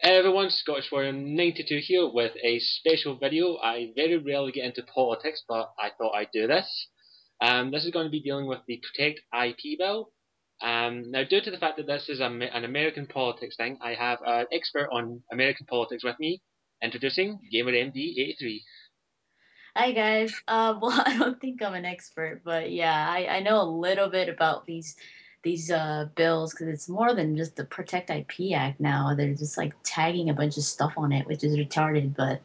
Hey everyone, Scottish Warrior 92 here with a special video. I very rarely get into politics, but I thought I'd do this. Um, this is going to be dealing with the Protect IP bill. Um, now, due to the fact that this is a, an American politics thing, I have an expert on American politics with me, introducing GamerMD83. Hi guys. Uh, well, I don't think I'm an expert, but yeah, I, I know a little bit about these these uh, bills because it's more than just the Protect IP Act now. They're just like tagging a bunch of stuff on it, which is retarded. But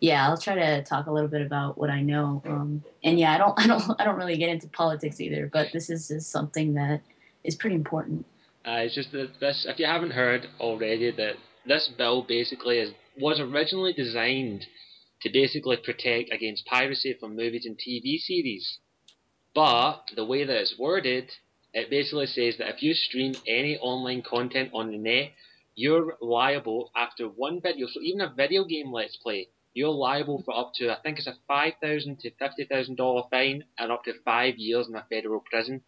yeah, I'll try to talk a little bit about what I know. Um, and yeah, I don't I don't I don't really get into politics either, but this is just something that is pretty important. Uh, it's just that this, if you haven't heard already, that this bill basically is was originally designed to basically protect against piracy from movies and TV series. But the way that it's worded, it basically says that if you stream any online content on the net, you're liable after one video. So even a video game Let's Play, you're liable for up to I think it's a five thousand to fifty thousand dollar fine and up to five years in a federal prison.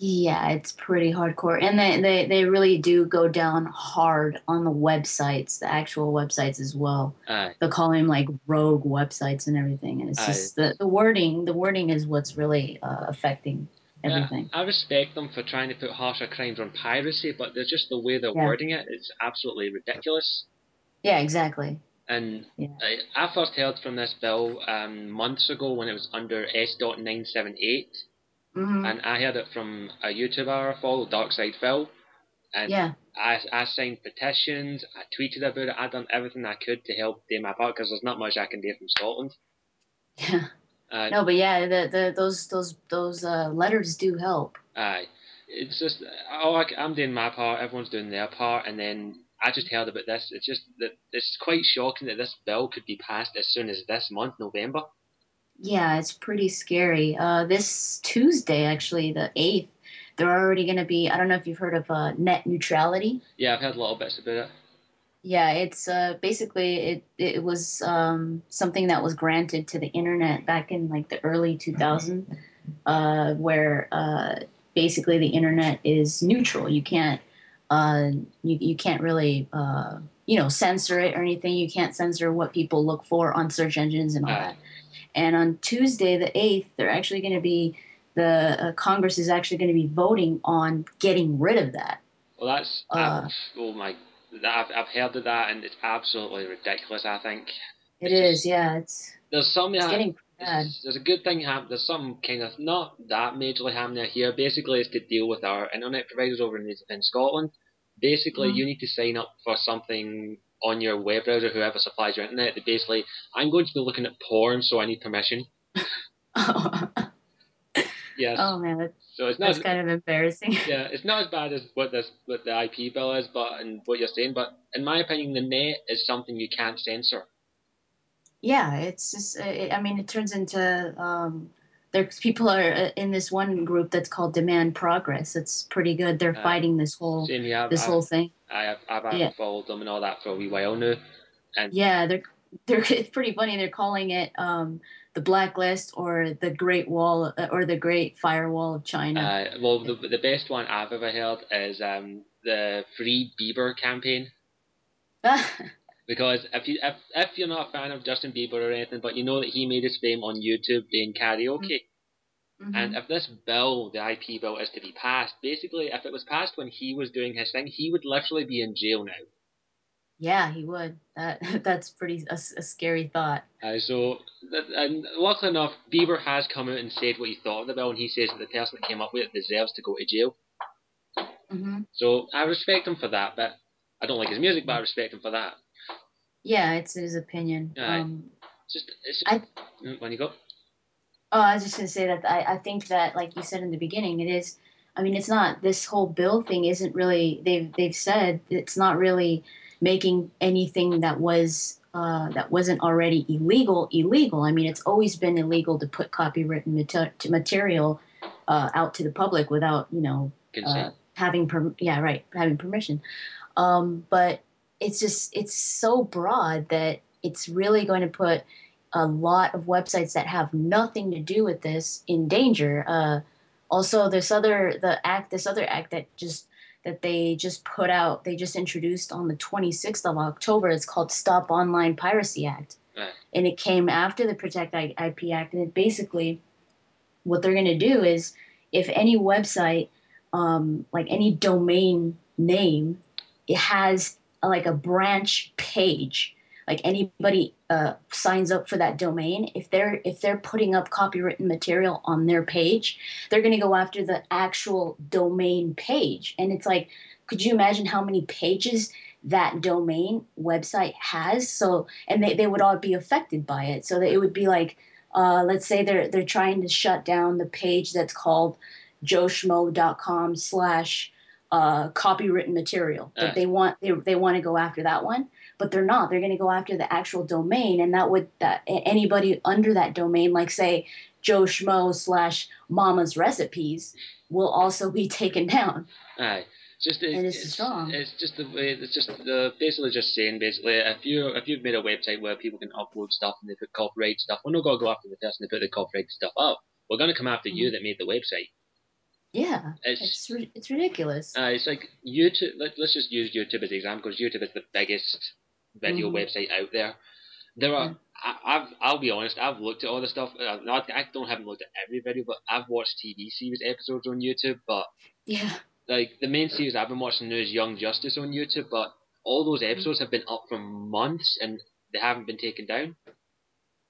Yeah, it's pretty hardcore. And they, they, they really do go down hard on the websites, the actual websites as well. Aye. They'll call them like rogue websites and everything. And it's Aye. just the, the wording, the wording is what's really uh, affecting everything. Yeah, I respect them for trying to put harsher crimes on piracy, but there's just the way they're Yeah. wording it, it's absolutely ridiculous. Yeah, exactly. And Yeah. I, I first heard from this bill um, months ago when it was under S.978. hmm and I heard it from a YouTuber I follow, Darkside Phil, and Yeah. I, I signed petitions, I tweeted about it, I done everything I could to help do my part because there's not much I can do from Scotland. Yeah. Uh, No, but yeah, the, the those those those uh, letters do help. Aye, it's just oh, I, I'm doing my part, everyone's doing their part, and then I just heard about this. It's just that it's quite shocking that this bill could be passed as soon as this month, November. Yeah, it's pretty scary. Uh, this Tuesday, actually, the 8th, they're already going to be, I don't know if you've heard of uh, net neutrality. Yeah, I've heard a little bits about it. Yeah, it's uh, basically it. It was um, something that was granted to the internet back in like the early 2000s, uh, where uh, basically the internet is neutral. You can't uh, you you can't really uh, you know censor it or anything. You can't censor what people look for on search engines and all that. And on Tuesday, the 8th, they're actually going to be, the uh, Congress is actually going to be voting on getting rid of that. Well, that's Uh, I've, oh my, I've I've heard of that, and it's absolutely ridiculous. I think It It's is, just- yeah. It's there's some it's yeah, getting bad. there's, a good thing happening. There's some kind of not that majorly happening here. Basically, it's to deal with our internet providers over in, in Scotland. Basically, Mhm. you need to sign up for something on your web browser, whoever supplies your internet. That basically, I'm going to be looking at porn, so I need permission. Yes. oh man, so it's not. that's kind of embarrassing. yeah, it's not as bad as what this what the IP bill is, but and what you're saying. But in my opinion, the net is something you can't censor. yeah, it's just. uh, I mean, it turns into. Um, there's people are uh, in this one group that's called Demand Progress. It's pretty good. They're Uh, fighting this whole here. I've, this I've, whole thing. I have, I've, I've Yeah. followed them and all that for a wee while now. And Yeah, they're they're it's pretty funny. They're calling it um, the blacklist or the Great Wall uh, or the Great Firewall of China. Uh, well, the, the best one I've ever heard is um, the Free Bieber campaign. Because if you if, if you're not a fan of Justin Bieber or anything, but you know that he made his fame on YouTube doing karaoke, Mhm. and if this bill, the IP bill, is to be passed, basically, if it was passed when he was doing his thing, he would literally be in jail now. Yeah, he would. That that's pretty a, a scary thought. Uh, so, and luckily enough, Bieber has come out and said what he thought of the bill, and he says that the person that came up with it deserves to go to jail. hmm So I respect him for that, but I don't like his music, but I respect him for that. Yeah, it's his opinion. Um, It's just, it's I- just, Mm, when you go. oh, I was just gonna say that I, I think that, like you said in the beginning, it is. I mean, it's not this whole bill thing. Isn't really they've they've said it's not really making anything that was uh, that wasn't already illegal illegal. I mean, it's always been illegal to put copywritten mater- material uh, out to the public without you know uh, having per- yeah right having permission. Um, but it's just it's so broad that it's really going to put a lot of websites that have nothing to do with this in danger. Uh, also this other the act this other act that just that they just put out. They just introduced on the 26th of October. It's called Stop Online Piracy Act, Right. and it came after the Protect IP Act. And it basically, what they're going to do is, if any website, um, like any domain name, it has like a branch page like anybody uh, signs up for that domain if they're if they're putting up copywritten material on their page they're going to go after the actual domain page. And it's like could you imagine how many pages that domain website has? So and they, they would all be affected by it. So that it would be like uh, let's say they're they're trying to shut down the page that's called joeschmo.com slash uh, copywritten material. But Right. they want they, they want to go after that one but they're not they're going to go after the actual domain and that would that anybody under that domain like say joe schmo slash mama's recipes will also be taken down Aye. It's just it, it's it's, it's just the way it's just the basically just saying basically if you if you've made a website where people can upload stuff and they put copyright stuff, we're not gonna go after the person that put the copyright stuff up. We're gonna come after you Mhm. that made the website. yeah It's it's ri- it's ridiculous uh, it's like YouTube. Let, let's just use YouTube as an example because YouTube is the biggest video Mhm. website out there. There are. Yeah. I, I've. I'll be honest. I've looked at all the stuff. Uh, not. I don't haven't looked at every video, but I've watched TV series episodes on YouTube. But yeah like the main series I've been watching is Young Justice on YouTube, but all those Mm-hmm. episodes have been up for months and they haven't been taken down.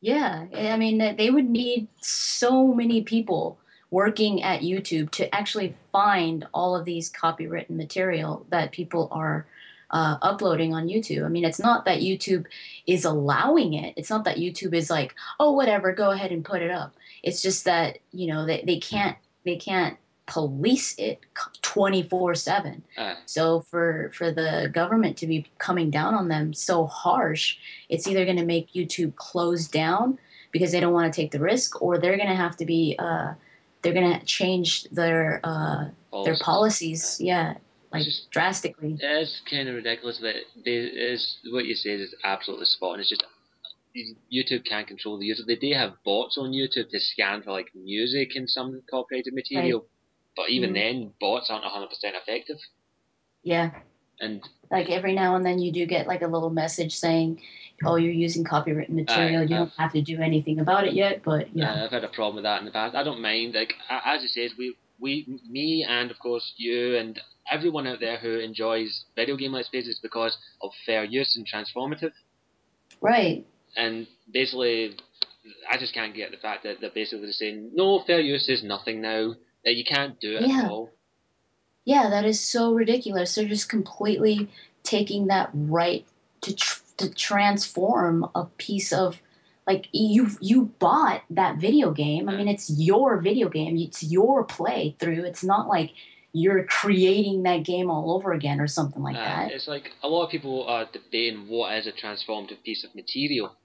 Yeah, I mean, they would need so many people working at YouTube to actually find all of these copywritten material that people are uh, uploading on YouTube. I mean, it's not that YouTube is allowing it. It's not that YouTube is like, oh, whatever, go ahead and put it up. It's just that you know they, they can't they can't police it twenty four seven. Uh, So for for the government to be coming down on them so harsh, it's either going to make YouTube close down because they don't want to take the risk, or they're going to have to be uh, they're going to change their uh, their policies, yeah, like just- drastically. It is kind of ridiculous that they is what you say is absolutely spot on. It's just YouTube can't control the user. They do have bots on YouTube to scan for like music and some copyrighted material, but even Mhm. then, bots aren't hundred percent effective. Yeah, And like every now and then you do get like a little message saying, "Oh, you're using copywritten material. you uh, don't have to do anything about it yet." But yeah, uh, I've had a problem with that in the past. I don't mind. Like as it says, we we me and of course you and everyone out there who enjoys video game let's plays is because of fair use and transformative. right. and basically, I just can't get the fact that they're basically saying no fair use is nothing now. That you can't do it Yeah. at all. Yeah, that is so ridiculous. They're just completely taking that right to tr- to transform a piece of like you you bought that video game. I mean, it's your video game. It's your playthrough. It's not like you're creating that game all over again or something like Uh, that. It's like a lot of people are debating what is a transformative piece of material.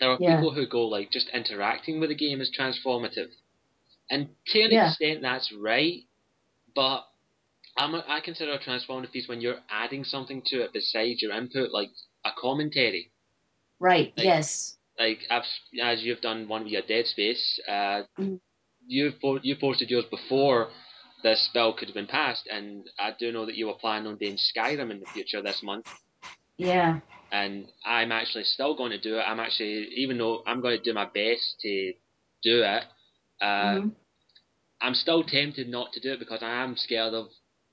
There are Yeah. people who go like just interacting with the game is transformative, and to an Yeah. extent that's right. But I'm a, I consider a transformative piece when you're adding something to it besides your input, like a commentary. Right. like- yes. like as you've done one with your Dead Space, uh, Mhm. you've you posted yours before this spell could have been passed, and I do know that you were planning on doing Skyrim in the future this month, Yeah. and I'm actually still going to do it. I'm actually, even though I'm going to do my best to do it, uh, Mhm. I'm still tempted not to do it because I am scared of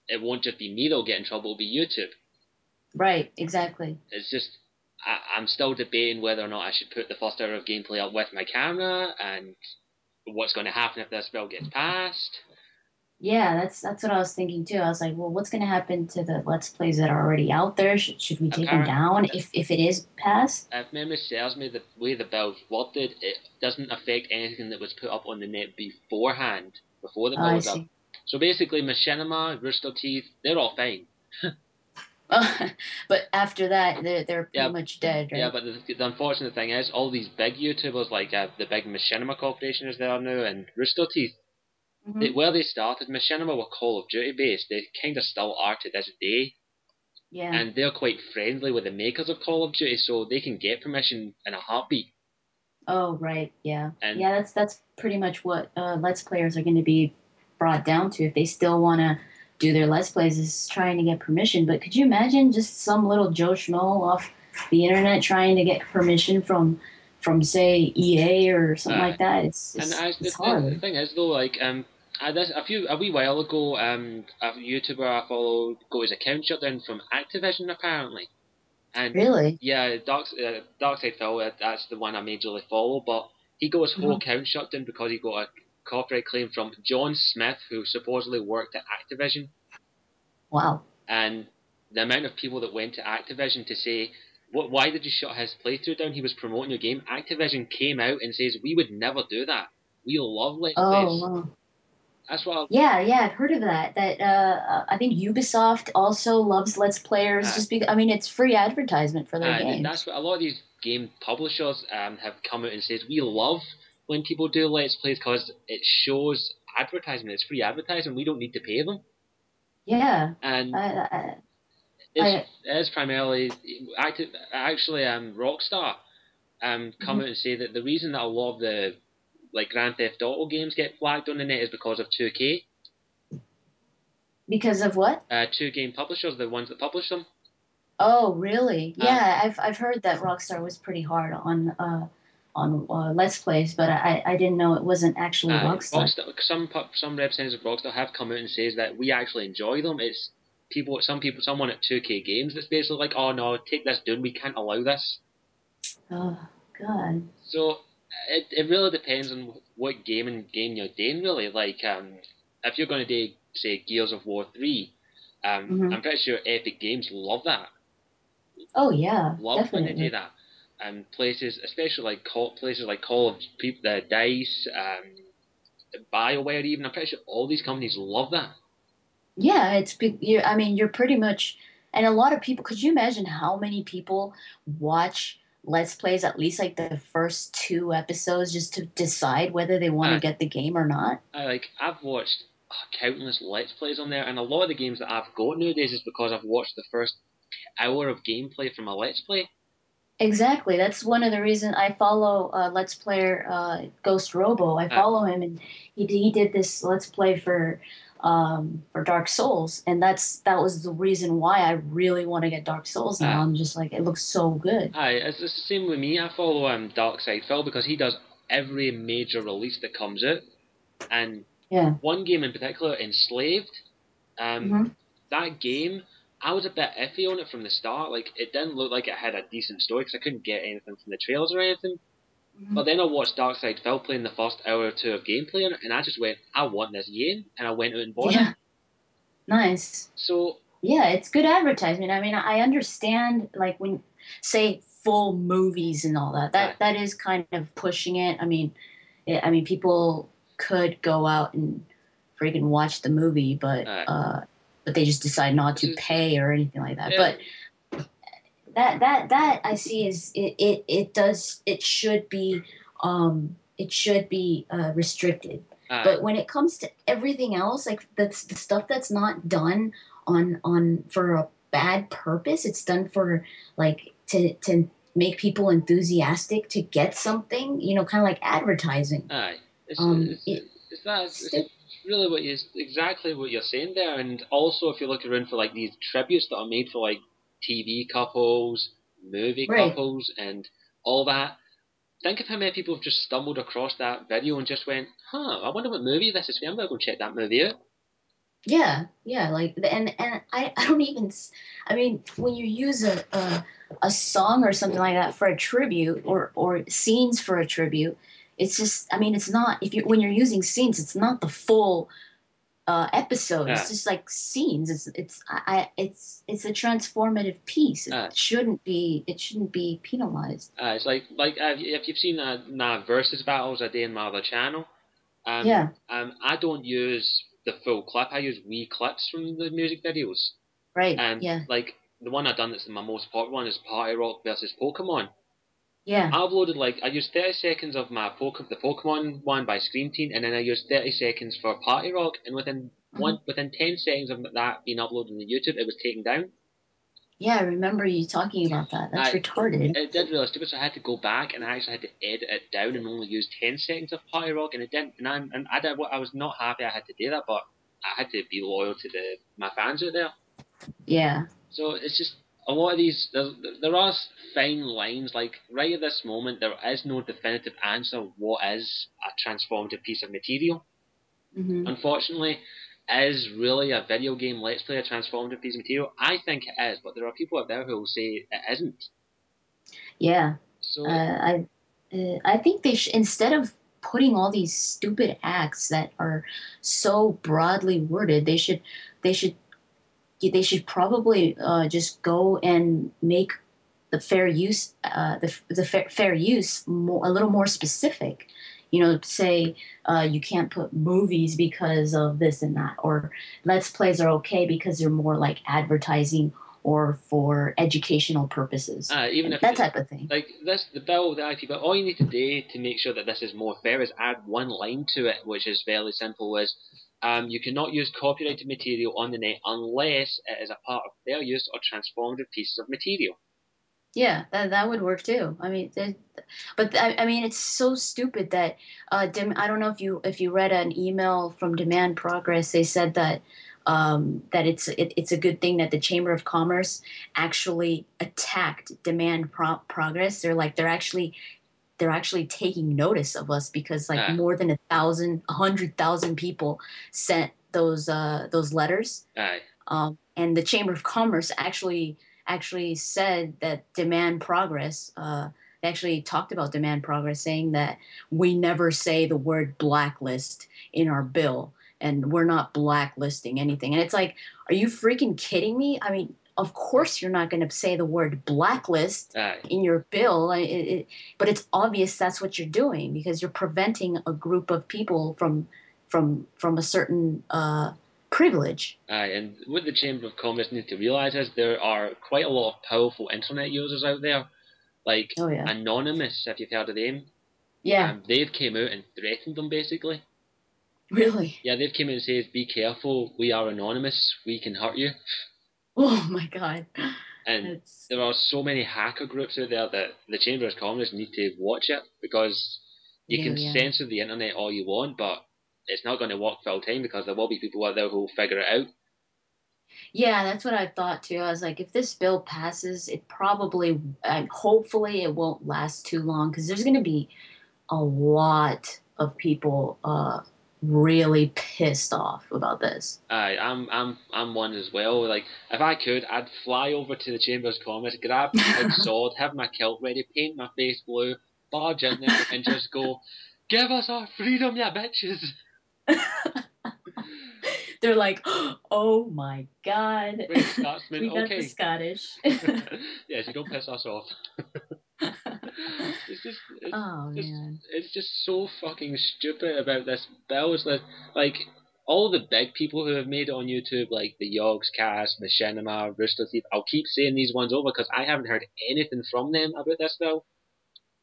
it won't just be me that'll get in trouble, it'll be YouTube. Right. Exactly. It's just I, I'm still debating whether or not I should put the first hour of gameplay up with my camera and what's going to happen if this spell gets passed. Yeah, that's that's what I was thinking too. I was like, well, what's going to happen to the let's plays that are already out there? Should, should we take them down if if it is passed? If memory serves me, the way the bill's worded, it doesn't affect anything that was put up on the net beforehand, before the Oh, bill I was up. So basically, Machinima, Rooster Teeth, they're all fine. but after that, they're they're pretty Yeah. much dead, right? Yeah, but the, the unfortunate thing is, all these big YouTubers, like uh, the big Machinima Corporation is there now, and Rooster Teeth, Mhm. they, where they started, Machinima were Call of Duty based. They kind of still are to this day. yeah. and they're quite friendly with the makers of Call of Duty, so they can get permission in a heartbeat. oh, right. Yeah. And- yeah, that's that's pretty much what uh, let's players are going to be brought down to if they still want to do their let's plays is trying to get permission. But could you imagine just some little Joe Schmo off the internet trying to get permission from from say EA or something uh, like that? It's, it's, and it's the, hard. The thing is though, like um, uh, this, a few a wee while ago, um, a YouTuber I followed got his account shut down from Activision apparently. And really? Yeah, Dark uh, Darkside Phil, uh, that's the one I majorly follow, but he got his whole mm-hmm. account shut down because he got a copyright claim from John Smith, who supposedly worked at Activision. Wow. And the amount of people that went to Activision to say, what, why did you shut his playthrough down? He was promoting your game. Activision came out and says, we would never do that. We love Let's oh, Plays. Wow. What. I'll... Yeah, yeah, I've heard of that. That uh, I think Ubisoft also loves Let's Players. Uh, just because I mean, it's free advertisement for their uh, games. That's what a lot of these game publishers um, have come out and said. We love when people do Let's Plays because it shows advertisement. It's free advertising. We don't need to pay them. Yeah. And I, I, it's, it's primarily actually um, Rockstar um, come mm-hmm. out and say that the reason that a lot of the like Grand Theft Auto games get flagged on the net is because of 2K. Because of what? Uh, two game publishers, the ones that publish them. Oh, really? Uh, yeah, I've I've heard that Rockstar was pretty hard on uh, on uh, Let's Plays, but I, I didn't know it wasn't actually uh, Rockstar. Rockstar. Some some representatives of Rockstar have come out and says that we actually enjoy them. It's people, some people, someone at 2K Games that's basically like, oh no, take this down. We can't allow this. Oh God. So it, it really depends on what game and game you're doing. Really, like um, if you're going to do say Gears of War three, um, mm-hmm. I'm pretty sure Epic Games love that. Oh yeah, love definitely. when they do that. Um, places, especially like call, places like Call of People, the Dice, um, Bioware, even I'm pretty sure all these companies love that. Yeah, it's. You, I mean, you're pretty much, and a lot of people. Could you imagine how many people watch let's plays at least like the first two episodes just to decide whether they want to get the game or not. I like I've watched countless let's plays on there, and a lot of the games that I've got nowadays is because I've watched the first hour of gameplay from a let's play. Exactly. That's one of the reasons I follow uh, Let's Player uh, Ghost Robo. I follow him, and he he did this Let's Play for um, for Dark Souls, and that's that was the reason why I really want to get Dark Souls now. Uh, I'm just like it looks so good. Aye, it's, the same with me. I follow um, Darkside Phil because he does every major release that comes out, and yeah. one game in particular, Enslaved. Um, mm-hmm. That game, I was a bit iffy on it from the start. Like it didn't look like it had a decent story because I couldn't get anything from the trailers or anything. But then I watched Darkside Phil playing the first hour or two of gameplay and I just went, I want this game, and I went out and bought yeah. it. Nice. So yeah, it's good advertisement. I mean, I understand like when say full movies and all that. That right. that is kind of pushing it. I mean, it, I mean people could go out and freaking watch the movie, but right. uh, but they just decide not to pay or anything like that. Yeah. But that that that I see is it it, it does it should be um it should be uh, restricted. Uh, but when it comes to everything else, like that's the stuff that's not done on on for a bad purpose, it's done for like to to make people enthusiastic to get something. You know, kind of like advertising. Aye, it's, um, it's, it, it's, that, it's really what you exactly what you're saying there, and also if you look around for like these tributes that are made for like TV couples, movie right. couples, and all that. Think of how many people have just stumbled across that video and just went, "Huh, I wonder what movie this is for. I'm gonna go check that movie out." Yeah, yeah, like and and I, I don't even I mean when you use a, a a song or something like that for a tribute or or scenes for a tribute, it's just I mean it's not if you when you're using scenes it's not the full uh, episode. Yeah. It's just like scenes. It's it's I it's it's a transformative piece. It shouldn't be it shouldn't be penalized. Uh, it's like like uh, if you've seen uh, nah, versus battles I do in my other channel. Um, yeah. Um, I don't use the full clip. I use wee clips from the music videos. Right. Um, yeah. Like the one I've done that's my most popular one is Party Rock versus Pokemon. Yeah. I uploaded like I used 30 seconds of my Poke- the Pokemon one by Scream Team, and then I used 30 seconds for Party Rock, and within mm-hmm. one within 10 seconds of that being uploaded on YouTube, it was taken down. Yeah, I remember you talking about that. That's I, retarded. It did really stupid, so I had to go back and I actually had to edit it down and only use 10 seconds of Party Rock, and it didn't. And, I, and I did what I was not happy I had to do that, but I had to be loyal to the my fans out there. Yeah. So it's just a lot of these. There, are fine lines. Like right at this moment, there is no definitive answer. What is a transformative piece of material? Mm-hmm. Unfortunately, is really a video game Let's Play a transformative piece of material? I think it is, but there are people out there who will say it isn't. Yeah. So uh, I, uh, I think they should instead of putting all these stupid acts that are so broadly worded, they should, they should, they should probably uh, just go and make the fair use, uh, the the fair, fair use more, a little more specific you know, say uh, you can't put movies because of this and that, or let's plays are okay because they're more like advertising or for educational purposes. Uh, even if that type of thing. Like this, the bill, the IP bill. All you need to do to make sure that this is more fair is add one line to it, which is fairly simple. Is um, you cannot use copyrighted material on the net unless it is a part of fair use or transformative pieces of material. Yeah, that that would work too. I mean, but I, I mean, it's so stupid that uh, I don't know if you if you read an email from Demand Progress. They said that um, that it's it, it's a good thing that the Chamber of Commerce actually attacked Demand Pro- Progress. They're like they're actually they're actually taking notice of us because like Ah. more than a thousand, a hundred thousand people sent those uh, those letters. Um, and the Chamber of Commerce actually actually said that demand progress. Uh, they actually talked about demand progress, saying that we never say the word blacklist in our bill, and we're not blacklisting anything. And it's like, are you freaking kidding me? I mean, of course you're not going to say the word blacklist Aye. in your bill, it, it, but it's obvious that's what you're doing because you're preventing a group of people from from from a certain uh, privilege. Aye, and what the Chamber of Commerce need to realise is there are quite a lot of powerful internet users out there, like Oh yeah, Anonymous, if you've heard of them. yeah, Um, they've came out and threatened them basically. really. Yeah, they've came out and said, "Be careful, we are anonymous, we can hurt you." Oh my god, And it's there are so many hacker groups out there that the Chamber of Commerce need to watch it because you Yeah, can yeah. censor the internet all you want, but it's not going to work full time because there will be people out there who will figure it out. yeah. That's what I thought too. I was like, if this bill passes, it probably, and hopefully, it won't last too long because there's going to be a lot of people uh, really pissed off about this. Aye, I'm I'm I'm one as well. Like if I could, I'd fly over to the Chambers Commerce, grab my sword, have my kilt ready, paint my face blue, barge in there, and just go, "Give us our freedom, ya bitches!" They're like, oh my god, Brave Scotsman, we got okay. the Scottish. yes, you don't piss us off. It's just, it's oh just, it's just so fucking stupid about this bill. It's like, like all the big people who have made it on YouTube, like the Yogscast, Machinima, Rooster Teeth. I'll keep saying these ones over because I haven't heard anything from them about this bill,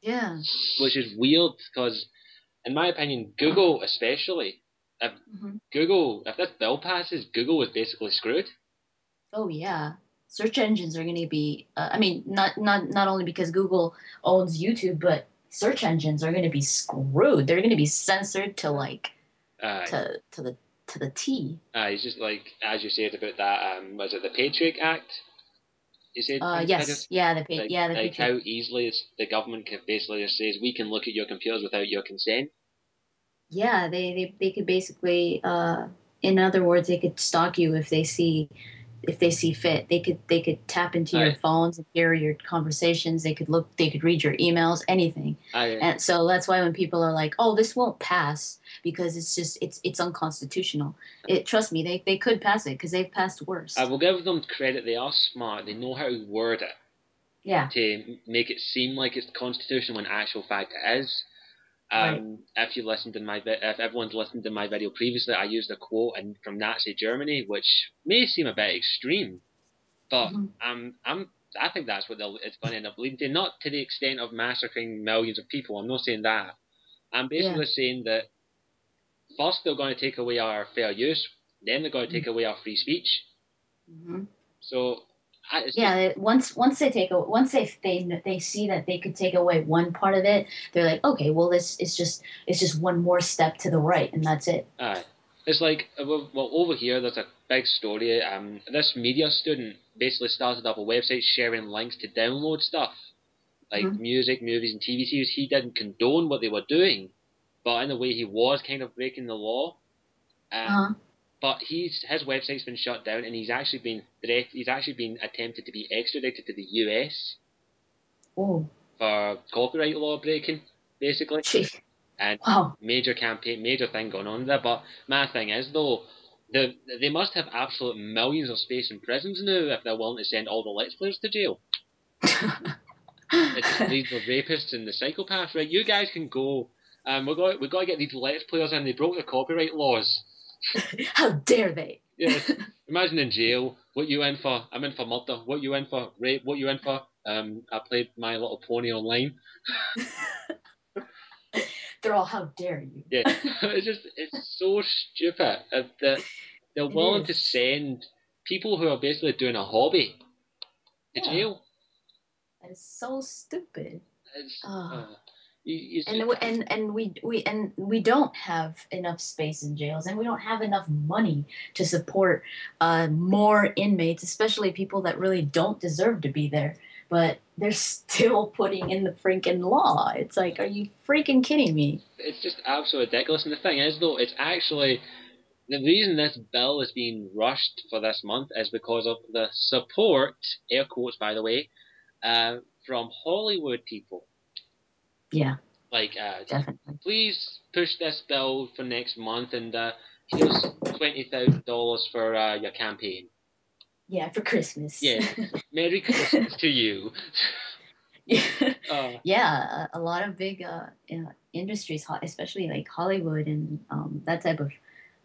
Yeah. which is weird because, in my opinion, Google especially, if hmm Google, if this bill passes, Google is basically screwed. Oh yeah. Search engines are going to be. Uh, I mean, not not not only because Google owns YouTube, but search engines are going to be screwed. They're going to be censored to like Aye. to to the to the T. Aye, it's just like as you said about that. Um, was it the Patriot Act? You said Uh, yes, yeah, the pa- like, yeah the like Patriot- how easily it's, the government can basically just says we can look at your computers without your consent. yeah they, they they could basically uh in other words they could stalk you if they see if they see fit they could they could tap into your phones and hear your conversations. They could look they could read your emails anything. I, and so that's why when people are like oh this won't pass because it's just it's it's unconstitutional. It trust me they, they could pass it because they've passed worse. I will give them credit. They are smart. They know how to word it yeah. to make it seem like it's constitutional when actual fact it is. Um, Right. If you listened in my if everyone's listened to my video previously, I used a quote in, from Nazi Germany, which may seem a bit extreme, but Mhm. I'm I'm I think that's what it's going to end up leading to. Not to the extent of massacring millions of people. I'm not saying that. I'm basically saying that first they're going to take away our fair use, then they're going to take away our free speech. hmm So I, yeah just, once once they take a once they they they see that they could take away one part of it they're like okay well this is just it's just one more step to the right and that's it aye. It's like uh, well, over here there's a big story. Um, this media student basically started up a website sharing links to download stuff like Mhm. music, movies, and TV series. He didn't condone what they were doing, but in a way he was kind of breaking the law. Um, Uh-huh. But he's his website's been shut down, and he's actually been threat- he's actually been attempted to be extradited to the U.S. Oh, for copyright law breaking, basically, gee. and Wow. major campaign, major thing going on there. But my thing is though. The, they must have absolute millions of space in prisons now if they're willing to send all the Let's Players to jail. It just leaves the rapists and the psychopaths, right? You guys can go. Um, we've got we've got to get these Let's Players in. They broke the copyright laws. How dare they? Yes. Imagine in jail. What you in for? I'm in for murder. What you in for? Rape. What you in for? Um, I played My Little Pony online. They're all, how dare you? Yeah, it's just it's so stupid uh, that they're willing to send people who are basically doing a hobby to Yeah. jail. That is so stupid. It's, Ah. uh, you, and just- and and we we and we don't have enough space in jails and we don't have enough money to support uh, more inmates especially people that really don't deserve to be there but they're still putting in the freaking law it's like are you freaking kidding me it's just absolutely ridiculous. And the thing is, though, it's actually the reason this bill is being rushed for this month is because of the support, air quotes by the way, uh, from Hollywood people. Yeah Like, uh, definitely please push this bill for next month, and uh, here's twenty thousand dollars for uh, your campaign. yeah for christmas Yeah. Merry Christmas to you. Uh, yeah, a, a lot of big uh, uh, industries, especially like Hollywood and um, that type of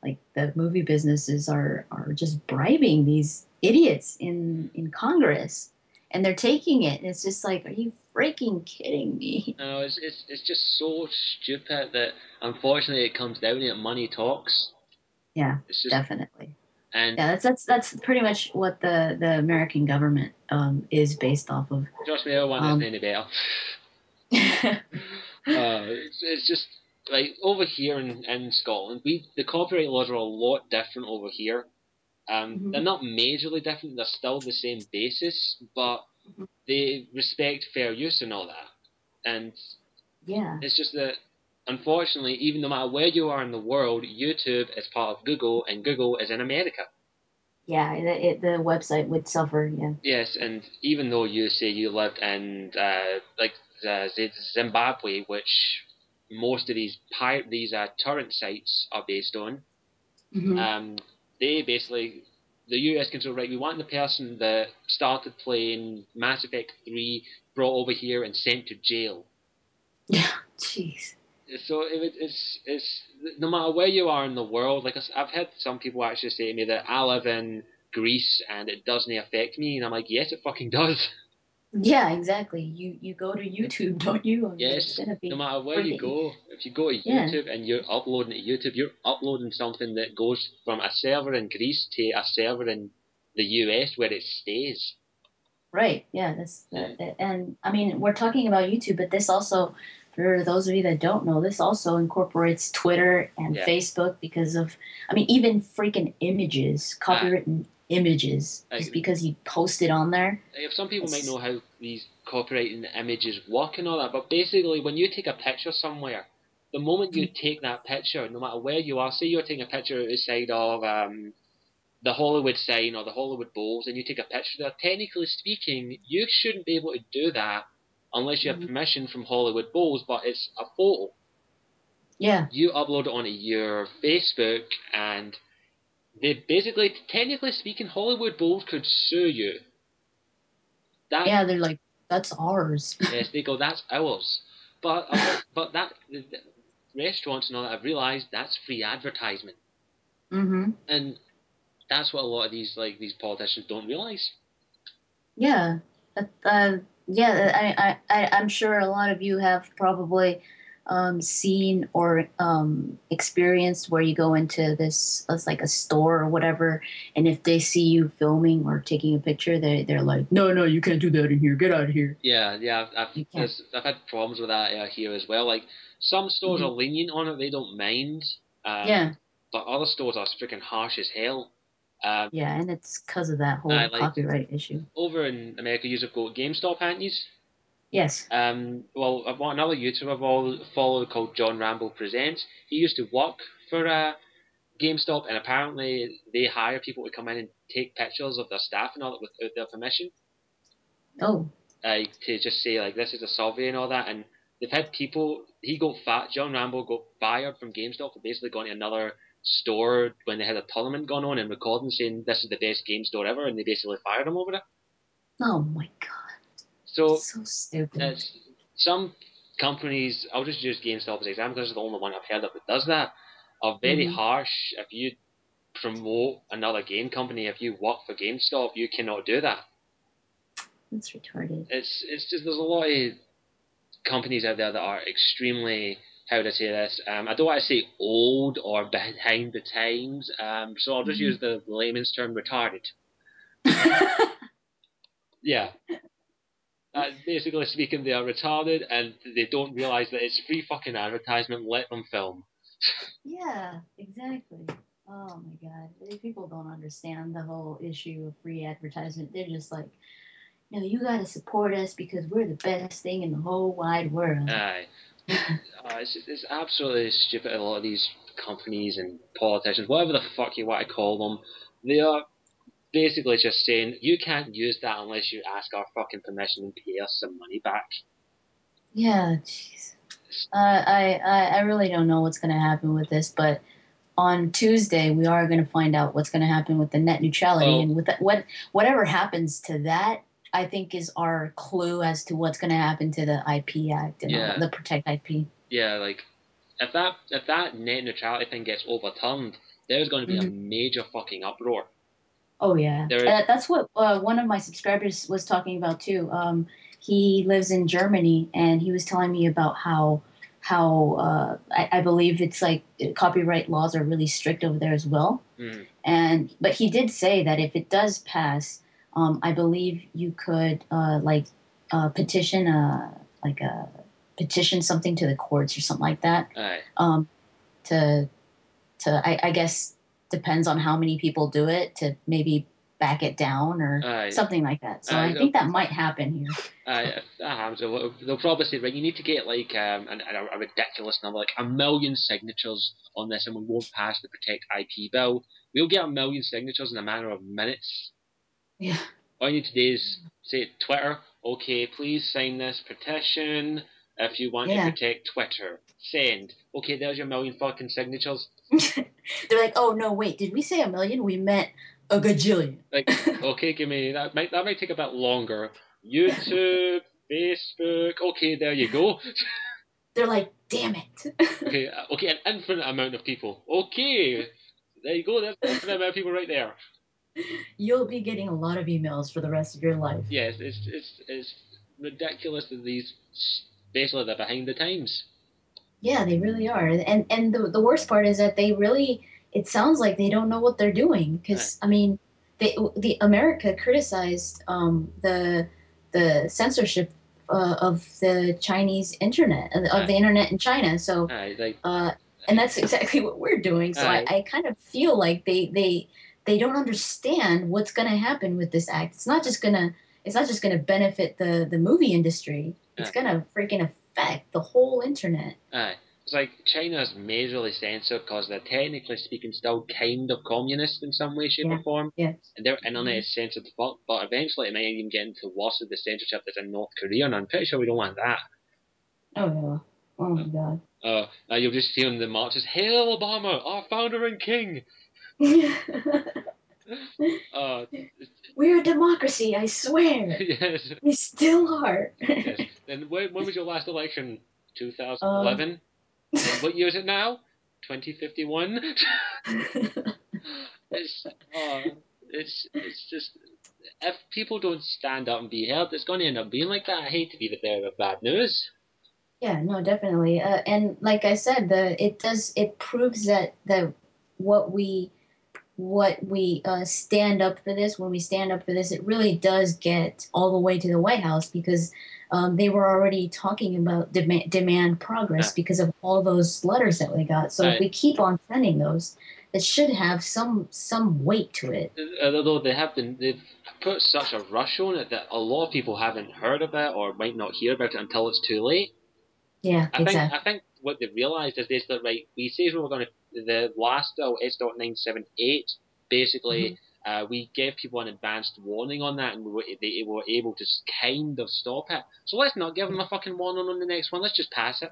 like the movie businesses are are just bribing these idiots in in Congress, and they're taking it. And it's just like, are you freaking kidding me? no, it's, it's it's just so stupid that unfortunately it comes down to it. Money talks. Yeah, It's just definitely. and Yeah, that's that's that's pretty much what the the American government um, is based off of. trust me, I want Um, any better. uh, it's, it's just like over here in, in Scotland, we the copyright laws are a lot different over here. Um, Mhm. They're not majorly different. They're still the same basis, but Mhm. they respect fair use and all that. And yeah, it's just that, unfortunately, even no matter where you are in the world, YouTube is part of Google, and Google is in America. yeah, the, it, the website would suffer. Yeah. Yes, and even though you say you lived in uh, like uh, Zimbabwe, which most of these pirate these uh, torrent sites are based on, Mhm. um, they basically the US can say right, we want the person that started playing Mass Effect three brought over here and sent to jail. Yeah. Jeez. So it, it's it's no matter where you are in the world. Like I've had some people actually say to me that I live in Greece and it doesn't affect me, and I'm like, yes, it fucking does. Yeah, exactly. You you go to YouTube, don't you? And Yes, It's gonna be no matter where you go, if you go to Yeah. YouTube and you're uploading to YouTube, you're uploading something that goes from a server in Greece to a server in the US where it stays. Right. Yeah. That's that, uh, uh, and I mean we're talking about YouTube, but this also, for those of you that don't know, this also incorporates Twitter and Yeah. Facebook because of I mean even freaking images, ah. copywritten images, just because you post it on there. If some people might know how these copyrighting images work and all that, but basically when you take a picture somewhere, the moment you take that picture, no matter where you are, say you're taking a picture outside of um, the Hollywood sign or the Hollywood Bowls, and you take a picture there, technically speaking, you shouldn't be able to do that unless you have Mhm. permission from Hollywood Bowls, but it's a photo. Yeah. you upload it onto your Facebook, and they basically, technically speaking, Hollywood Bowls could sue you. That Yeah. They're like that's ours. yes, they go, that's ours. But uh, but that the, the restaurants and all that I've realised that's free advertisement, mm-hmm. and that's what a lot of these like these politicians don't realise. Yeah, uh, yeah. I, I, I, I'm sure a lot of you have probably um, seen or um, experienced where you go into this, it's like a store or whatever, and if they see you filming or taking a picture, they they're like, no, no, you can't do that in here. Get out of here. Yeah, yeah, I've I've, You can't. there's- I've had problems with that uh, here as well. Like some stores Mhm. are lenient on it; they don't mind. Um, yeah, but other stores are freaking harsh as hell. Um, Yeah, and it's because of that whole I like- copyright issue. over in America, you've got GameStop, haven't you? Yes. Um, well, I've got another YouTuber I've all followed called John Rambo Presents. He used to work for uh, GameStop, and apparently they hire people to come in and take pictures of their staff and all that without their permission. Oh. uh, to just say like this is a survey and all that, and they've had people. He got fat. John Rambo got fired from GameStop for basically going to another store when they had a tournament going on and recording saying this is the best game store ever, and they basically fired him over it. Oh my god. So So stupid. it's some companies. I'll just use GameStop as an example because it's the only one I've heard of that does that. Are very Mhm. harsh. If you promote another game company, if you work for GameStop, you cannot do that. That's retarded. it's it's just there's a lot of companies out there that are extremely how would I say this. Um, I don't want to say old or behind the times. Um, so I'll just Mhm. use the layman's term retarded. Yeah. Uh, basically speaking, they are retarded and they don't realize that it's free fucking advertisement. Let them film. yeah, exactly. Oh my god. People don't understand the whole issue of free advertisement. They're just like, no, you gotta support us because we're the best thing in the whole wide world. Aye. Uh, it's, it's absolutely stupid. A lot of these companies and politicians, whatever the fuck you want to call them, they are basically just saying you can't use that unless you ask our fucking permission and pay us some money back. Yeah, jeez. Uh, I, I I really don't know what's gonna happen with this, but on Tuesday we are gonna find out what's gonna happen with the net neutrality, Oh. and with that, what whatever happens to that, I think is our clue as to what's gonna happen to the IP Act and Yeah. the Protect IP. Yeah, like if that if that net neutrality thing gets overturned, there's going to be a major fucking uproar. Oh yeah, is- uh, that's what uh, one of my subscribers was talking about too. Um, he lives in Germany, and he was telling me about how how uh, I, I believe it's like copyright laws are really strict over there as well. Mm. And but he did say that if it does pass, um, I believe you could uh, like uh, petition a like a petition something to the courts or something like that Aye, um, to to I, I guess depends on how many people do it to maybe back it down or uh, Aye. something like that. So Aye, I think that might happen here. If that happens, they'll, they'll probably say, right, you need to get like um, an, a, a ridiculous number, like a million signatures on this, and we won't pass the Protect IP bill. We'll get a million signatures in a matter of minutes. Yeah. All you need to do is say Twitter, okay, please sign this petition if you want Yeah. to protect Twitter. Send. Okay, there's your million fucking signatures. They're like, oh no, wait, did we say a million? We meant a gajillion. Like, okay, give me that. Might that might take a bit longer. YouTube, Facebook. Okay, there you go. They're like, damn it. Okay, uh, okay, an infinite amount of people. Okay, there you go. There's an infinite amount of people right there. You'll be getting a lot of emails for the rest of your life. Yes, it's it's it's ridiculous that these basically they're behind the times. Yeah, they really are. And and the the worst part is that they really it sounds like they don't know what they're doing because I mean, they the America criticized um, the the censorship uh, of the Chinese internet of the- the internet in China. So Aye, like uh, and that's exactly what we're doing. So Aye. I, I kind of feel like they they they don't understand what's going to happen with this act. It's not just gonna it's not just going to benefit the the movie industry. It's to freaking affect the whole internet. aye. It's like China's majorly censored because they're technically speaking still kind of communist in some way, shape, Yeah. or form. Yeah. And their internet is censored fuck, but eventually it might even get into worse of the censorship that's in North Korea, and I'm pretty sure we don't want that. Oh yeah. Oh my god. Uh, uh, you'll just see on the marches, Hail Obama, our founder and king! Uh, We're a democracy, I swear. yes, We still are. yes. And when, when was your last election? 2011? and what year is it now? 2051? it's, uh, it's, it's just, if people don't stand up and be heard, it's going to end up being like that. I hate to be the bearer of bad news. yeah, no, definitely. Uh, and like I said, the it does it proves that that what we what we uh, stand up for this, when we stand up for this, it really does get all the way to the White House because um, they were already talking about demand, demand progress Yeah. because of all those letters that we got. So Right. if we keep on sending those, it should have some some weight to it. although they have been they've put such a rush on it that a lot of people haven't heard about or might not hear about it until it's too late. Yeah, I think exactly. I think what they've realised is they said right, we say we were going to the last bill S dot nine seven eight basically. Uh, we gave people an advanced warning on that, and we were, they were able to kind of stop it. So let's not give them a fucking warning on the next one. Let's just pass it.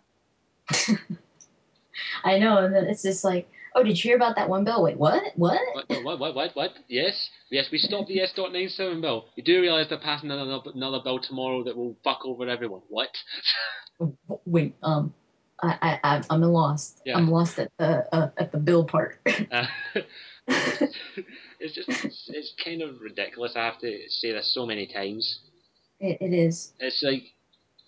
I know, and then it's just like, oh, did you hear about that one bill? Wait, what? What? What, what, what, what, what? Yes, yes, we stopped the S dot nine seven bill. You do realise they're passing another another bill tomorrow that will fuck over everyone. What? Wait, um, I, I, I'm lost. Yeah. I'm lost at the uh, at the bill part. Uh, it's just it's, it's kind of ridiculous. I have to say this so many times. it, it is. It's like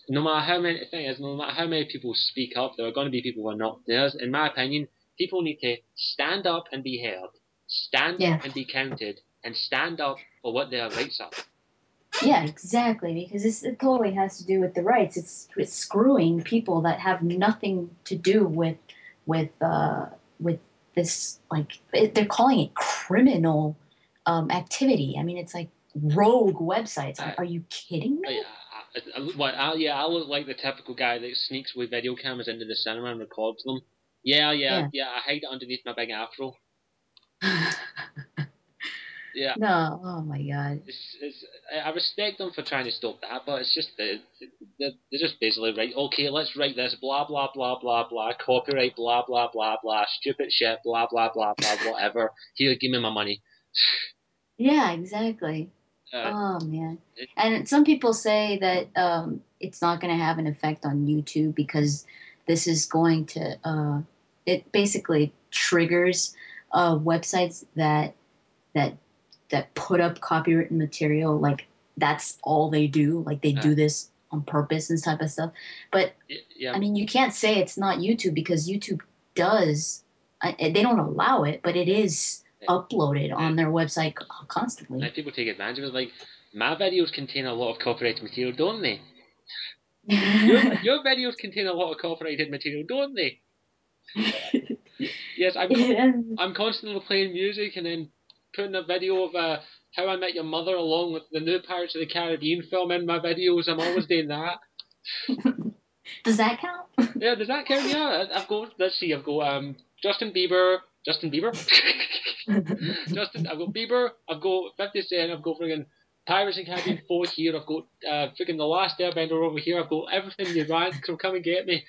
no matter how many thing is, no matter how many people speak up, there are going to be people who are not. There's, in my opinion, people need to stand up and be heard, stand Yeah. and be counted, and stand up for what their rights are. Yeah, exactly. Because this it totally has to do with the rights. It's it's screwing people that have nothing to do with with uh with this like it, they're calling it criminal um activity. I mean, it's like rogue websites. Are, are you kidding me? I, I, what, I, yeah, I look like the typical guy that sneaks with video cameras into the cinema and records them. Yeah, yeah, Yeah. yeah. I hide it underneath my big afro. Yeah, no. Oh my god. it's, it's, I respect them for trying to stop that, but it's just they're, they're just basically right. Okay, let's write this. Blah blah blah blah blah. Copyright. Blah blah blah blah. Stupid shit. Blah blah blah blah. Whatever. Here, give me my money. Yeah, exactly. Uh, Oh man. it- And some people say that um, it's not going to have an effect on YouTube because this is going to uh, it basically triggers uh, websites that that that put up copywritten material like that's all they do like they do Uh. this on purpose and type of stuff but yeah. i mean you can't say it's not youtube because youtube does I, they don't allow it but it is uploaded on their website constantly people take advantage of it. Like my videos contain a lot of copyrighted material, don't they? Your your videos contain a lot of copyrighted material, don't they? Yes, I'm And- I'm constantly playing music and then putting a video of uh, How I Met Your Mother along with the new Pirates of the Caribbean film in my videos. I'm always doing that. does that count Yeah, does that count? Yeah, I've got. Let's see. I've got um Justin Bieber. Justin Bieber. Justin. I've got Bieber. I've got Fifty Cent. I've got friggin' Pirates the Caribbean four here. I've got uh friggin' the Last Airbender over here. I've got everything you want. So come and get me.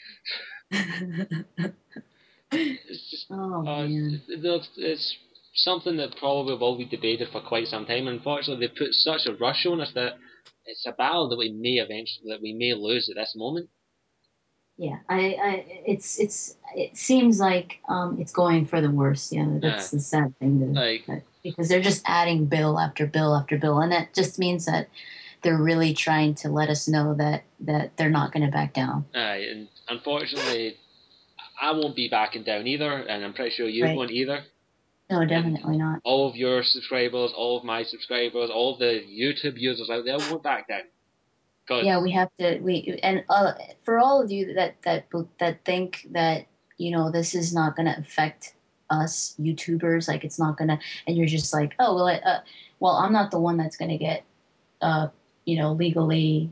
It's just. oh Uh, man it's, it's something that probably will be debated for quite some time. Unfortunately, they put such a rush on us that it's a battle that we may eventually that we may lose at this moment. yeah I, I it's it's it seems like um it's going for the worse yeah that's the sad thing to, Like, that- because they're just adding bill after bill after bill and that just means that they're really trying to let us know that that they're not going to back down aye, and unfortunately, I won't be backing down either, and I'm pretty sure you Right. won't either. no definitely not All of your subscribers, all of my subscribers, all the YouTube users out there won't back down. Yeah we have to we and uh, for all of you that that that think that you know this is not going to affect us youtubers like it's not going to and you're just like oh well I, uh, well i'm not the one that's going to get uh you know legally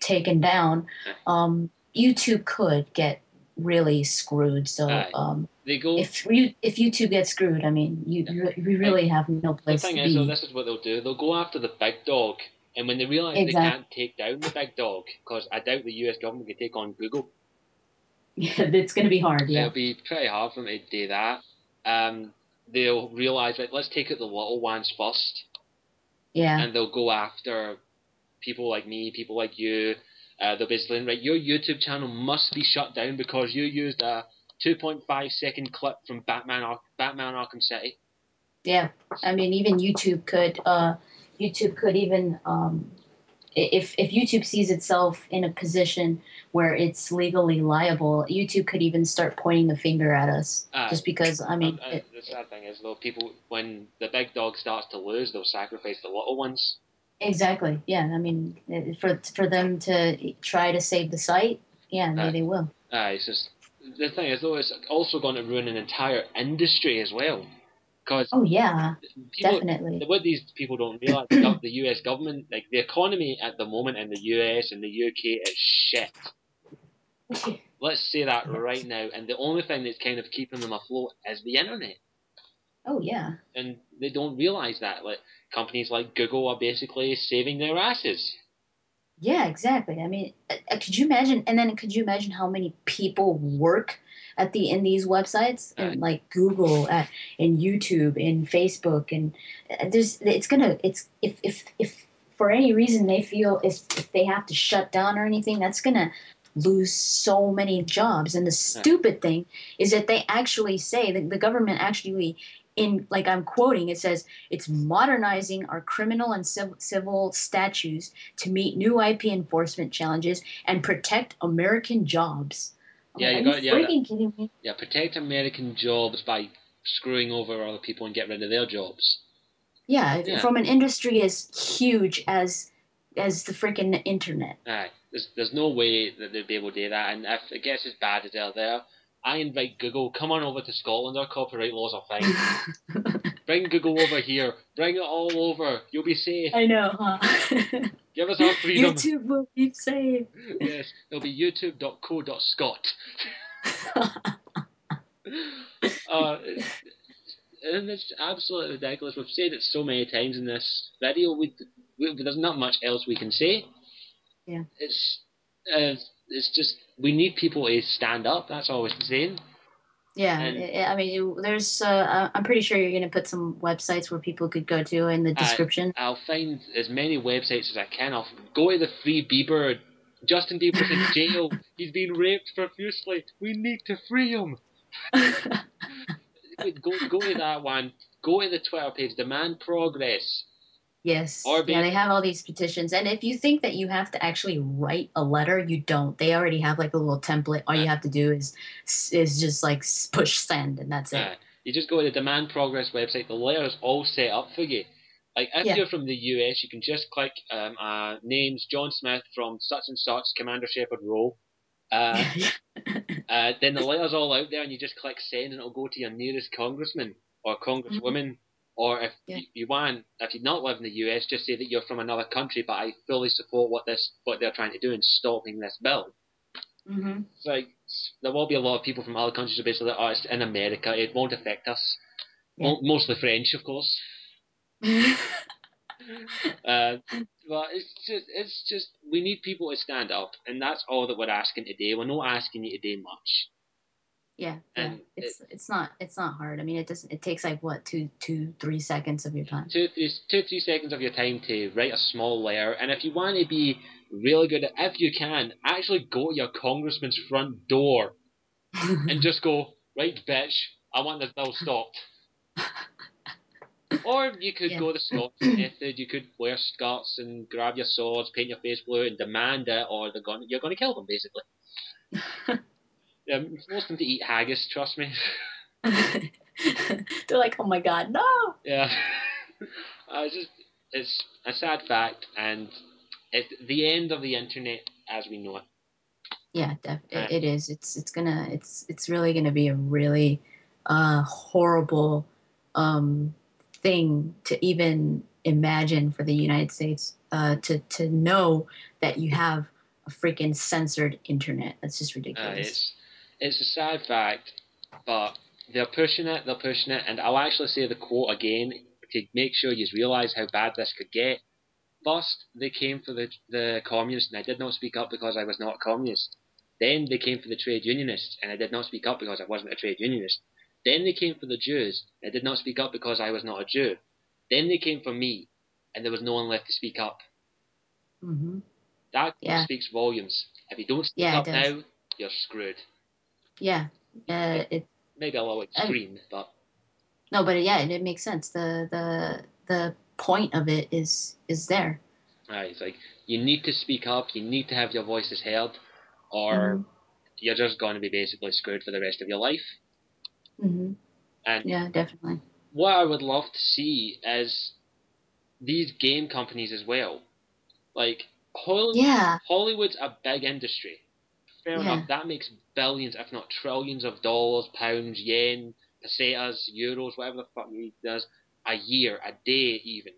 taken down um youtube could get really screwed so Aye. um go. if you if youtube gets screwed i mean you you really have no the place thing to is, though, this is what they'll do. They'll go after the big dog, and when they realise Exactly. they can't take down the big dog, because I doubt the U.S. government can take on Google. yeah it's going to be hard yeah It'll be pretty hard for them to do that. Um, they'll realise, right, let's take out the little ones first, yeah and they'll go after people like me, people like you. Uh, they'll basically, right, your YouTube channel must be shut down because you used a 2.5 second clip from Batman, Ar- Batman Arkham City. Yeah, I mean, even YouTube could uh, YouTube could even um, if if YouTube sees itself in a position where it's legally liable, YouTube could even start pointing the finger at us. Aye. just because I mean, Uh, uh, it, the sad thing is, though, people when the big dog starts to lose, they'll sacrifice the little ones. Exactly. Yeah, I mean, for for them to try to save the site, yeah, Aye. they will. Aye, it's just the thing is, though, it's also going to ruin an entire industry as well. Because Oh yeah, people, definitely. what these people don't realize, the U.S. government, like the economy at the moment in the U.S. and the U.K. is shit. Let's say that right now, and the only thing that's kind of keeping them afloat is the internet. Oh yeah. and they don't realize that. Like companies like Google are basically saving their asses. Yeah, exactly. I mean, uh, uh, could you imagine? And then could you imagine how many people work at the in these websites Aye. and like Google uh, and YouTube and Facebook and uh, there's it's gonna it's if if if for any reason they feel if, if they have to shut down or anything that's gonna lose so many jobs and the stupid thing is that they actually say that the government actually in like I'm quoting it says it's modernizing our criminal and civ- civil statutes to meet new IP enforcement challenges and protect American jobs. I'm Yeah, like, you got- yeah, freaking kidding me? Yeah, protect American jobs by screwing over other people and get rid of their jobs. Yeah, Yeah. from an industry as huge as as the freaking internet. Aye, there's there's no way that they'd be able to do that. And if it gets as bad as they're there, I invite Google, come on over to Scotland. Our copyright laws are fine. Bring Google over here. Bring it all over. You'll be safe. I know, huh? Give us our freedom. YouTube will be safe. yes, it'll be youtube.co.scot. uh, and it's absolutely ridiculous. We've said it so many times in this video. We, we there's not much else we can say. Yeah. It's uh, it's just we need people to stand up. That's all we're saying. Yeah, And- I I mean, there's. Uh, I'm pretty sure you're gonna put some websites where people could go to in the description. I'll find as many websites as I can. I'll go to the Free Bieber. Justin Bieber's in jail. He's being raped profusely. We need to free him. Go go to that one. Go to the Twitter page. Demand progress. Yes. Yeah, they have all these petitions, and if you think that you have to actually write a letter, you don't. They already have like a little template. All you Uh. have to do is is just like push send, and that's it. You just go to the Demand Progress website. The letter's all set up for you. Like if Yeah. you're from the US, you can just click um, uh, names John Smith from such and such Commander Shepard Row. Uh, uh, then the letter's all out there, and you just click send, and it'll go to your nearest congressman or congresswoman. Or if Yeah. you, want, if you not live in the US, just say that you're from another country, but I fully support what this what they're trying to do in stopping this bill. hmm It's like there will be a lot of people from other countries who basically, oh, it's in America, it won't affect us. Yeah. Mo- mostly French, of course. Uh, but it's just, it's just, we need people to stand up, and that's all that we're asking today. We're not asking you to do much. Yeah, It's it's not it's not hard. I mean, it doesn't. It takes like what two two three seconds of your time. Two, three, two, three seconds of your time to write a small letter, and if you want to be really good at, if you can, actually go to your congressman's front door and just go, right, bitch, I want this bill stopped. Or you could Yeah. go the Scots method. You could wear skirts and grab your swords, paint your face blue, and demand it, or they're going you're going to kill them basically. Um, force them to eat haggis. Trust me. They're like, oh my god, no. yeah. Uh, it's just it's a sad fact, and it's the end of the internet as we know it. Yeah, def- Uh, it, it is. It's it's gonna it's it's really gonna be a really uh, horrible um, thing to even imagine for the United States uh, to to know that you have a freaking censored internet. That's just Uh, ridiculous. it's it's a sad fact, but they're pushing it. They're pushing it, and I'll actually say the quote again to make sure you realise how bad this could get. First, they came for the the communists, and I did not speak up because I was not a communist. Then they came for the trade unionists, and I did not speak up because I wasn't a trade unionist. Then they came for the Jews, and I did not speak up because I was not a Jew. Then they came for me, and there was no one left to speak up. hmm That Yeah. speaks volumes. If you don't speak Yeah, up now, you're screwed. Yeah. Uh, it Maybe a little extreme, but no, but yeah, it, it makes sense. The the the point of it is is there. Aye, it's like you need to speak up, you need to have your voices heard, or Mhm. you're just going to be basically screwed for the rest of your life. Mhm. And Yeah, definitely. what I would love to see is these game companies as well. Like Hollywood, Yeah. Hollywood's a big industry. Fair Yeah. enough, that makes billions, if not trillions, of dollars, pounds, yen, pesetas, euros, whatever the fuck he does, a year, a day, even.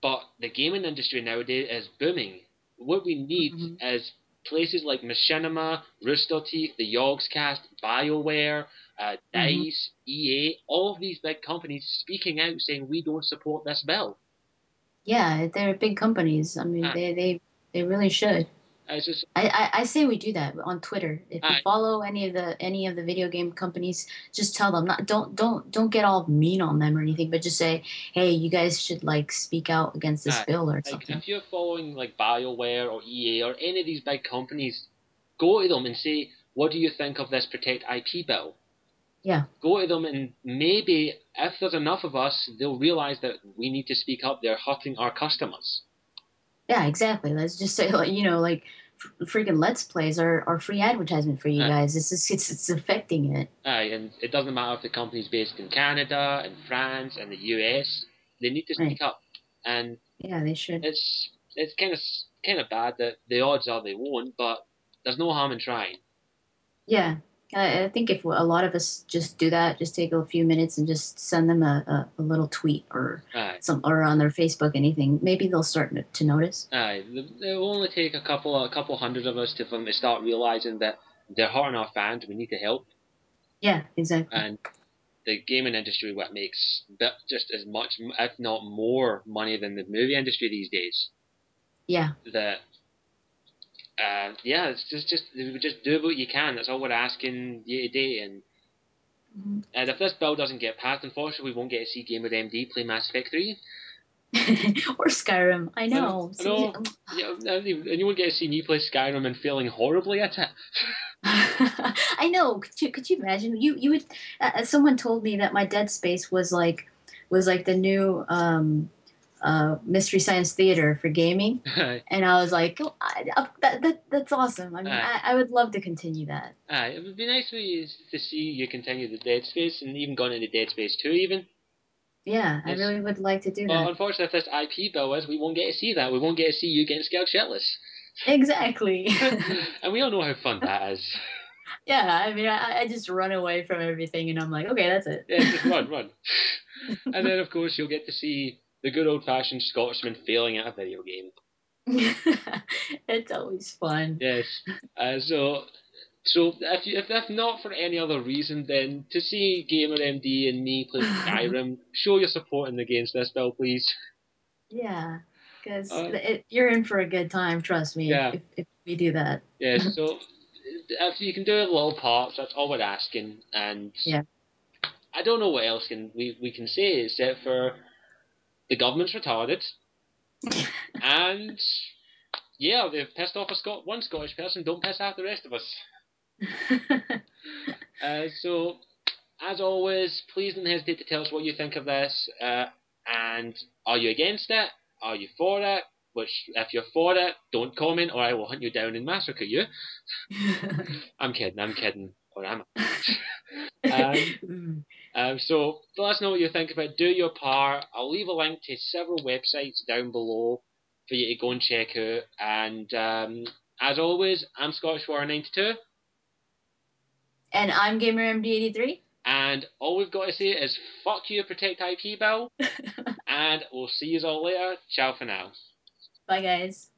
But the gaming industry nowadays is booming. What we need Mhm. is places like Machinima, Rooster Teeth, the Yogscast, BioWare, uh, Mhm. DICE, EA, all of these big companies speaking out saying we don't support this bill. Yeah, they're big companies. I mean, Aye. they they they really should. It's just I, I, I say we do that on Twitter. If you Aye. follow any of the any of the video game companies, just tell them not don't don't don't get all mean on them or anything, but just say, hey, you guys should like speak out against this Aye. bill or like something. if you're following like BioWare or EA or any of these big companies, go to them and say, what do you think of this Protect IP bill? Yeah. Go to them and maybe if there's enough of us, they'll realize that we need to speak up. They're hurting our customers. Yeah, exactly. Let's just say like you know like f- freaking let's plays are, are free advertisement for you guys. It's just, it's it's affecting it. Aye, and it doesn't matter if the company's based in Canada, in France, in the US. They need to speak up, and Yeah, they should. it's it's kind of kind of bad that the odds are they won't, but there's no harm in trying. Yeah. I, I think if a lot of us just do that, just take a few minutes and just send them a, a, a little tweet or some or on their Facebook, anything, maybe they'll start to- to notice. Aye, it will only take a couple a couple hundred of us to them to start realizing that they're hurting our fans. We need to help, Yeah, exactly. and the gaming industry what makes just as much, if not more, money than the movie industry these days. yeah. That, uh, yeah, it's just just just do what you can. That's all we're asking you today. And Mhm. and if this bill doesn't get passed, unfortunately, we won't get to see Gamer MD play Mass Effect Three. or Skyrim. I know. I know. Yeah, and you and you won't get to see me play Skyrim and failing horribly at it. I know. Could you could you imagine? You you would. Uh, someone told me that my Dead Space was like was like the new um, uh, Mystery Science Theater for gaming, and I was like, oh, I, uh, that, that that's awesome. I mean. I, I would love to continue that. aye, it would be nice for you to see you continue the Dead Space and even gone into Dead Space Two even. Yeah, I really would like to do But that. unfortunately, if this IP bill is, we won't get to see that. We won't get to see you getting scared shitless. Exactly. and we all know how fun that is. yeah, I mean, I, I just run away from everything, and I'm like, okay, that's it. Yeah, just run, run. and then, of course, you'll get to see the good old fashioned Scotsman failing at a video game. it's always fun. Yes. Uh, so, so if, you, if if not for any other reason, then to see Gamer MD and me play Skyrim, show your support in the games this bill, please. Yeah, because Uh, you're in for a good time. Trust me. Yeah. If, if, we do that. Yeah. So, if you can do it little parts, that's all we're asking. And Yeah. I don't know what else can we we can say except for the government's retarded, and yeah, they've pissed off a Scot one Scottish person. Don't piss off the rest of us. Uh, so, as always, please don't hesitate to tell us what you think of this. Uh, and are you against it? Are you for it? Which, if you're for it, don't comment, or I will hunt you down and massacre you. I'm kidding. I'm kidding. Or am I? Um, um, so let us know what you think of it. Do your part. I'll leave a link to several websites down below for you to go and check out. And um, as always, I'm Scottish War 92. and I'm Gamer MD83. And all we've got to say is fuck you, protect IP Bill. and we'll see you all later. Ciao for now. Bye, guys.